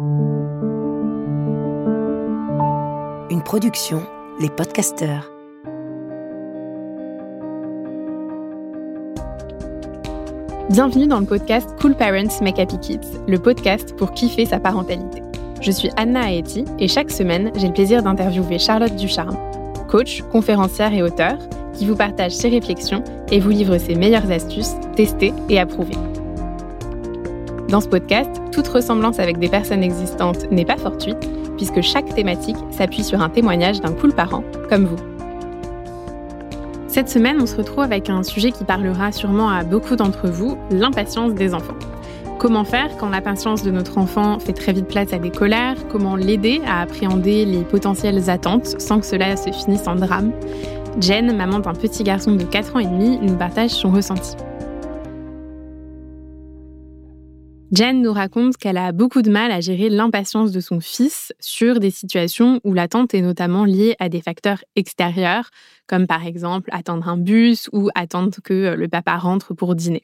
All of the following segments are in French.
Une production, les podcasteurs. Bienvenue dans le podcast Cool Parents Make Happy Kids, le podcast pour kiffer sa parentalité. Je suis Anna Aeti et chaque semaine, j'ai le plaisir d'interviewer Charlotte Ducharme, coach, conférencière et auteur, qui vous partage ses réflexions et vous livre ses meilleures astuces testées et approuvées. Dans ce podcast, toute ressemblance avec des personnes existantes n'est pas fortuite, puisque chaque thématique s'appuie sur un témoignage d'un cool parent, comme vous. Cette semaine, on se retrouve avec un sujet qui parlera sûrement à beaucoup d'entre vous, l'impatience des enfants. Comment faire quand l'impatience de notre enfant fait très vite place à des colères? Comment l'aider à appréhender les potentielles attentes sans que cela se finisse en drame? Jen, maman d'un petit garçon de 4 ans et demi, nous partage son ressenti. Jen nous raconte qu'elle a beaucoup de mal à gérer l'impatience de son fils sur des situations où l'attente est notamment liée à des facteurs extérieurs, comme par exemple attendre un bus ou attendre que le papa rentre pour dîner.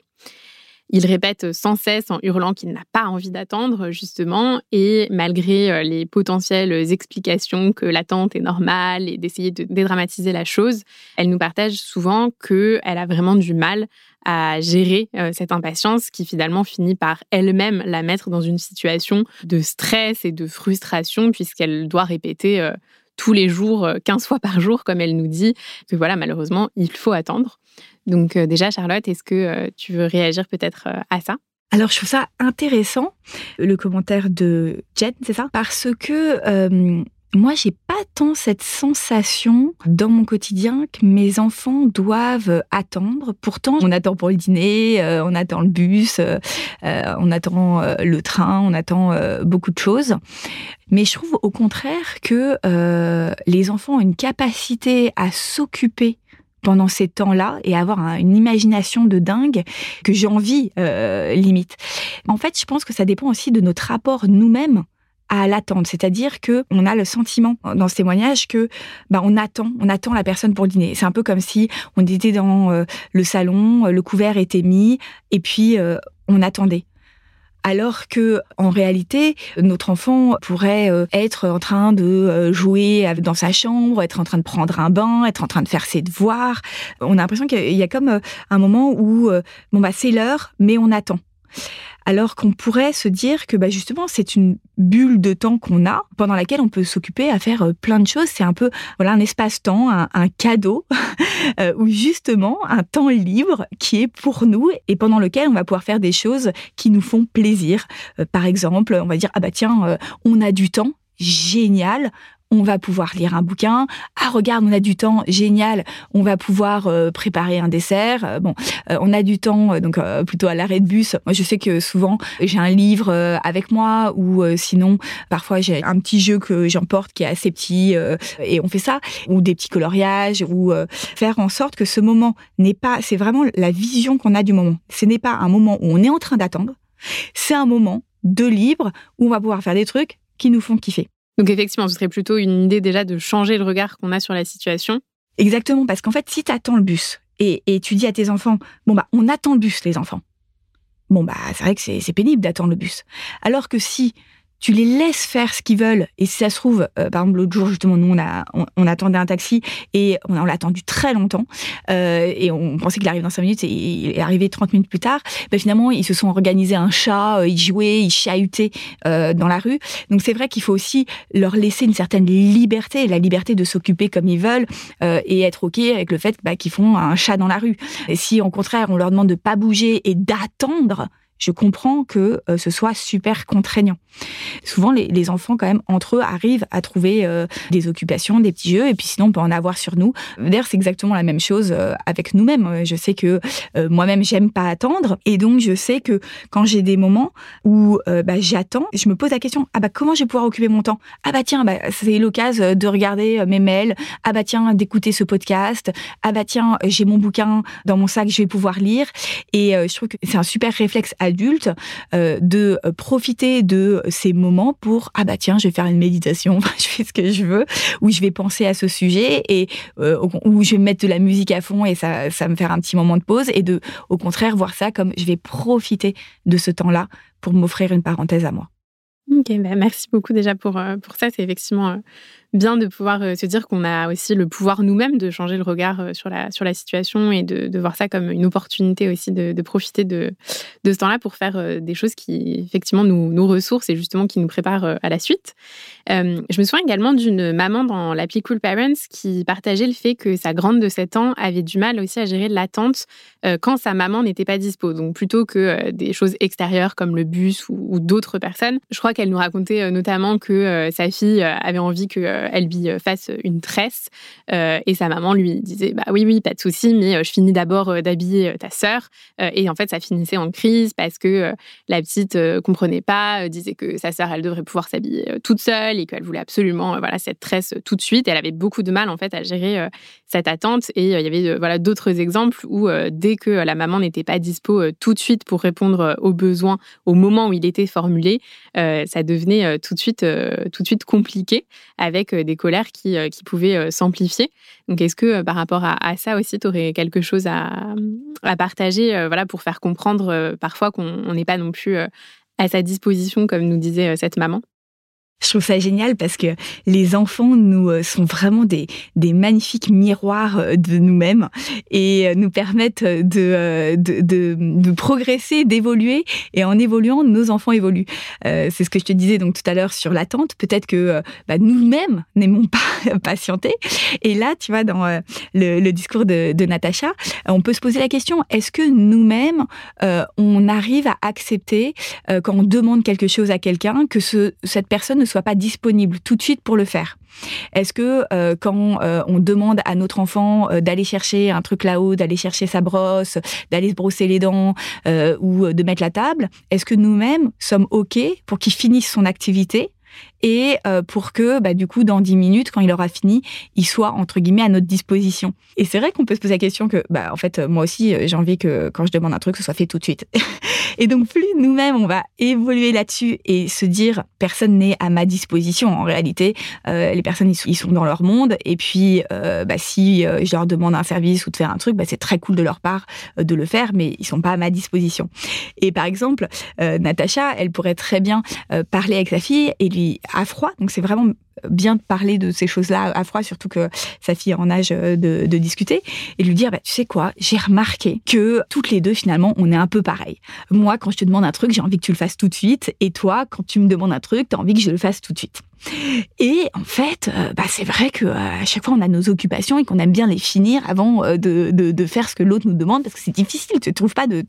Il répète sans cesse en hurlant qu'il n'a pas envie d'attendre, justement, et malgré euh, les potentielles explications que l'attente est normale et d'essayer de dédramatiser la chose, elle nous partage souvent qu'elle a vraiment du mal à gérer euh, cette impatience qui finalement finit par elle-même la mettre dans une situation de stress et de frustration puisqu'elle doit répéter euh, tous les jours, 15 fois par jour, comme elle nous dit, que voilà, malheureusement, il faut attendre. Donc euh, déjà, Charlotte, est-ce que euh, tu veux réagir peut-être euh, à ça? Alors, je trouve ça intéressant, le commentaire de Jen, c'est ça? Parce que moi, j'ai pas tant cette sensation dans mon quotidien que mes enfants doivent attendre. Pourtant, on attend pour le dîner, on attend le bus, on attend le train, on attend beaucoup de choses. Mais je trouve au contraire que les enfants ont une capacité à s'occuper pendant ces temps-là et avoir une imagination de dingue que j'ai envie euh, limite. En fait, je pense que ça dépend aussi de notre rapport nous-mêmes à l'attente, c'est-à-dire que on a le sentiment dans ce témoignage que bah on attend, on attend la personne pour le dîner. C'est un peu comme si on était dans euh, le salon, le couvert était mis et puis euh, on attendait alors que en réalité notre enfant pourrait euh, être en train de euh, jouer dans sa chambre, être en train de prendre un bain, être en train de faire ses devoirs. On a l'impression qu'il y a comme euh, un moment où bon bah c'est l'heure, mais on attend alors qu'on pourrait se dire que bah, justement c'est une bulle de temps qu'on a pendant laquelle on peut s'occuper à faire euh, plein de choses. C'est un peu voilà un espace-temps, un, cadeau euh, ou justement un temps libre qui est pour nous et pendant lequel on va pouvoir faire des choses qui nous font plaisir. Euh, par exemple, on va dire ah bah tiens on a du temps génial, on va pouvoir lire un bouquin. Ah, regarde, on a du temps, génial. On va pouvoir euh, préparer un dessert. Euh, bon, euh, on a du temps, donc plutôt à l'arrêt de bus. Moi, je sais que souvent, j'ai un livre avec moi ou sinon, parfois, j'ai un petit jeu que j'emporte qui est assez petit et on fait ça. Ou des petits coloriages ou faire en sorte que ce moment n'est pas, c'est vraiment la vision qu'on a du moment. Ce n'est pas un moment où on est en train d'attendre. C'est un moment de libre où on va pouvoir faire des trucs qui nous font kiffer. Donc effectivement, ce serait plutôt une idée déjà de changer le regard qu'on a sur la situation. Exactement, parce qu'en fait, si tu attends le bus et, et, tu dis à tes enfants, bon bah on attend le bus les enfants. Bon bah c'est vrai que c'est pénible d'attendre le bus. Alors que si tu les laisses faire ce qu'ils veulent. Et si ça se trouve, euh, par exemple, l'autre jour, justement, nous, on, a, on, attendait un taxi et on, l'a attendu très longtemps. Euh, et on pensait qu'il arrive dans 5 minutes et il est arrivé 30 minutes plus tard. Ben, finalement, ils se sont organisés un chat, euh, ils jouaient, ils chahutaient dans la rue. Donc, c'est vrai qu'il faut aussi leur laisser une certaine liberté, la liberté de s'occuper comme ils veulent et être OK avec le fait bah, qu'ils font un chat dans la rue. Et si, au contraire, on leur demande de pas bouger et d'attendre, je comprends que euh, ce soit super contraignant. Souvent, les, enfants, quand même, entre eux, arrivent à trouver euh, des occupations, des petits jeux, et puis sinon, on peut en avoir sur nous. D'ailleurs, c'est exactement la même chose euh, avec nous-mêmes. Je sais que moi-même, j'aime pas attendre, et donc je sais que quand j'ai des moments où bah, j'attends, je me pose la question ah bah comment je vais pouvoir occuper mon temps? Ah bah tiens, bah, c'est l'occasion de regarder mes mails. Ah bah tiens, d'écouter ce podcast. Ah bah tiens, j'ai mon bouquin dans mon sac, je vais pouvoir lire. Et je trouve que c'est un super réflexe euh, de profiter de ces moments pour ah bah tiens je vais faire une méditation je fais ce que je veux ou je vais penser à ce sujet et euh, ou je vais mettre de la musique à fond et ça ça me faire un petit moment de pause et de au contraire voir ça comme je vais profiter de ce temps-là pour m'offrir une parenthèse à moi. Ok, bah, merci beaucoup déjà pour, pour ça. C'est effectivement bien de pouvoir euh, se dire qu'on a aussi le pouvoir nous-mêmes de changer le regard euh, sur la, sur la situation et de, voir ça comme une opportunité aussi de, profiter de, de ce temps-là pour faire euh, des choses qui effectivement nous, nous ressourcent et justement qui nous préparent à la suite. Je me souviens également d'une maman dans l'appli Cool Parents qui partageait le fait que sa grande de 7 ans avait du mal aussi à gérer l'attente quand sa maman n'était pas dispo. Donc plutôt que des choses extérieures comme le bus ou, d'autres personnes. Je crois qu'elle nous racontait notamment que sa fille avait envie que elle lui euh, fasse une tresse. Euh, et sa maman lui disait Bah oui, oui, pas de souci, mais euh, je finis d'abord d'habiller ta sœur. et en fait, ça finissait en crise parce que la petite comprenait pas, disait que sa sœur, elle devrait pouvoir s'habiller toute seule et qu'elle voulait absolument voilà, cette tresse tout de suite. Elle avait beaucoup de mal en fait à gérer cette attente. Et il y avait voilà, d'autres exemples où dès que la maman n'était pas dispo tout de suite pour répondre aux besoins au moment où il était formulé, ça devenait tout de suite, tout de suite compliqué avec des colères qui, euh, qui pouvaient euh, s'amplifier. Donc, est-ce que euh, par rapport à, ça aussi, tu aurais quelque chose à, à partager voilà, pour faire comprendre parfois qu'on n'est pas non plus à sa disposition, comme nous disait cette maman? Je trouve ça génial parce que les enfants nous euh, sont vraiment des, magnifiques miroirs euh, de nous-mêmes et euh, nous permettent de, progresser, d'évoluer. Et en évoluant, nos enfants évoluent. c'est ce que je te disais donc tout à l'heure sur l'attente. Peut-être que bah, nous-mêmes n'aimons pas patienter. Et là, tu vois, dans le, discours de, de Natacha, on peut se poser la question est-ce que nous-mêmes, on arrive à accepter quand on demande quelque chose à quelqu'un que ce, cette personne ne pas disponible tout de suite pour le faire Est-ce que euh, quand euh, on demande à notre enfant euh, d'aller chercher un truc là-haut, d'aller chercher sa brosse, d'aller se brosser les dents ou de mettre la table, est-ce que nous-mêmes sommes OK pour qu'il finisse son activité et pour que, bah, du coup, dans 10 minutes, quand il aura fini, il soit, entre guillemets, à notre disposition? Et c'est vrai qu'on peut se poser la question que, bah, en fait, moi aussi, j'ai envie que quand je demande un truc, ce soit fait tout de suite. et donc, plus nous-mêmes, on va évoluer là-dessus et se dire, personne n'est à ma disposition. En réalité, euh, les personnes, ils sont dans leur monde. Et puis, bah, si je leur demande un service ou de faire un truc, bah, c'est très cool de leur part de le faire, mais ils sont pas à ma disposition. Et par exemple, Natacha, elle pourrait très bien parler avec sa fille et lui à froid. Donc c'est vraiment bien parler de ces choses-là à froid, surtout que sa fille est en âge euh, de, discuter, et lui dire, bah, tu sais quoi, j'ai remarqué que toutes les deux, finalement, on est un peu pareil. Moi, quand je te demande un truc, j'ai envie que tu le fasses tout de suite, et toi, quand tu me demandes un truc, tu as envie que je le fasse tout de suite. Et en fait, euh, bah, c'est vrai que euh, à chaque fois, on a nos occupations et qu'on aime bien les finir avant de, faire ce que l'autre nous demande, parce que c'est difficile, tu ne trouves pas de,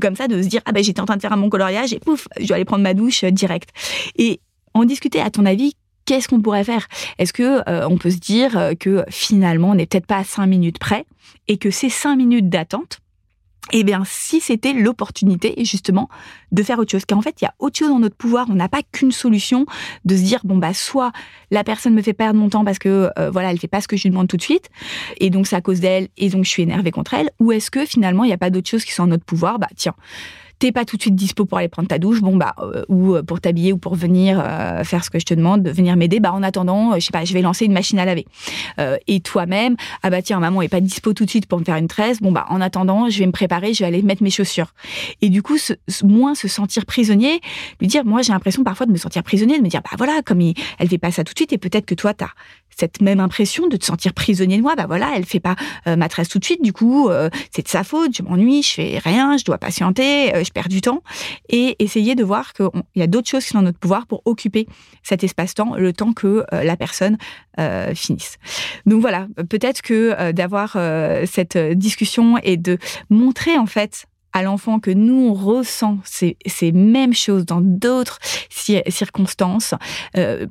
comme ça, de se dire, ah ben j'étais en train de faire mon coloriage, et pouf, je vais aller prendre ma douche direct. Et en discuter. À ton avis, qu'est-ce qu'on pourrait faire? Est-ce que euh, on peut se dire euh, que finalement on n'est peut-être pas à cinq minutes près et que ces cinq minutes d'attente, eh bien, si c'était l'opportunité justement de faire autre chose, car en fait, il y a autre chose dans notre pouvoir. On n'a pas qu'une solution de se dire bon bah soit la personne me fait perdre mon temps parce que euh, voilà, elle fait pas ce que je lui demande tout de suite, et donc c'est à cause d'elle, et donc je suis énervée contre elle. Ou est-ce que finalement il n'y a pas d'autres choses qui sont en notre pouvoir? Bah tiens, t'es pas tout de suite dispo pour aller prendre ta douche, bon bah euh, ou euh, pour t'habiller ou pour venir euh, faire ce que je te demande, de venir m'aider, bah en attendant, je sais pas, je vais lancer une machine à laver. et toi-même, ah bah tiens, maman est pas dispo tout de suite pour me faire une tresse, bon bah en attendant, je vais me préparer, je vais aller mettre mes chaussures. Et du coup, moins se sentir prisonnier, lui dire, moi j'ai l'impression parfois de me sentir prisonnier, de me dire bah voilà, comme elle fait pas ça tout de suite et peut-être que toi t'as cette même impression de te sentir prisonnier de moi. Bah voilà, elle fait pas ma tresse tout de suite. Du coup, c'est de sa faute. Je m'ennuie, je fais rien, je dois patienter, je perds du temps et essayer de voir qu'il y a d'autres choses qui sont dans notre pouvoir pour occuper cet espace-temps, le temps que euh, la personne euh, finisse. Donc voilà, peut-être que euh, d'avoir cette discussion et de montrer en fait à l'enfant que nous, on ressent ces, mêmes choses dans d'autres circonstances,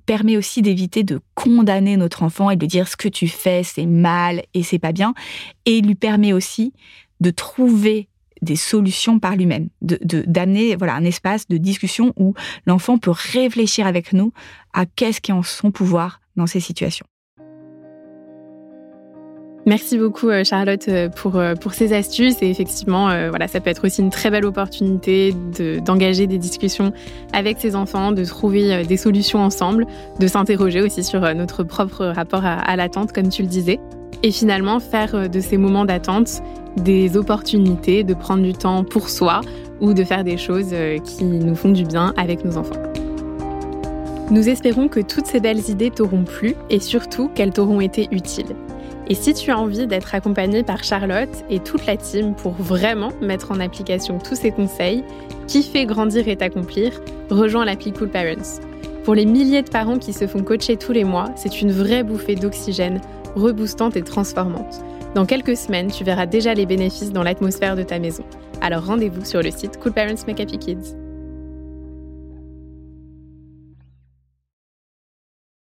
permet aussi d'éviter de condamner notre enfant et de dire ce que tu fais, c'est mal et c'est pas bien. Et lui permet aussi de trouver des solutions par lui-même, de d'amener voilà un espace de discussion où l'enfant peut réfléchir avec nous à qu'est-ce qui est en son pouvoir dans ces situations. Merci beaucoup euh, Charlotte euh, pour, euh, pour ces astuces et effectivement voilà ça peut être aussi une très belle opportunité d'engager des discussions avec ses enfants, de trouver des solutions ensemble, de s'interroger aussi sur notre propre rapport à, à l'attente comme tu le disais et finalement faire de ces moments d'attente des opportunités de prendre du temps pour soi ou de faire des choses qui nous font du bien avec nos enfants. Nous espérons que toutes ces belles idées t'auront plu et surtout qu'elles t'auront été utiles. Et si tu as envie d'être accompagné par Charlotte et toute la team pour vraiment mettre en application tous ces conseils, kiffer, grandir et t'accomplir, rejoins l'appli Cool Parents. Pour les milliers de parents qui se font coacher tous les mois, c'est une vraie bouffée d'oxygène, reboostante et transformante. Dans quelques semaines, tu verras déjà les bénéfices dans l'atmosphère de ta maison. Alors rendez-vous sur le site Cool Parents Make Happy Kids.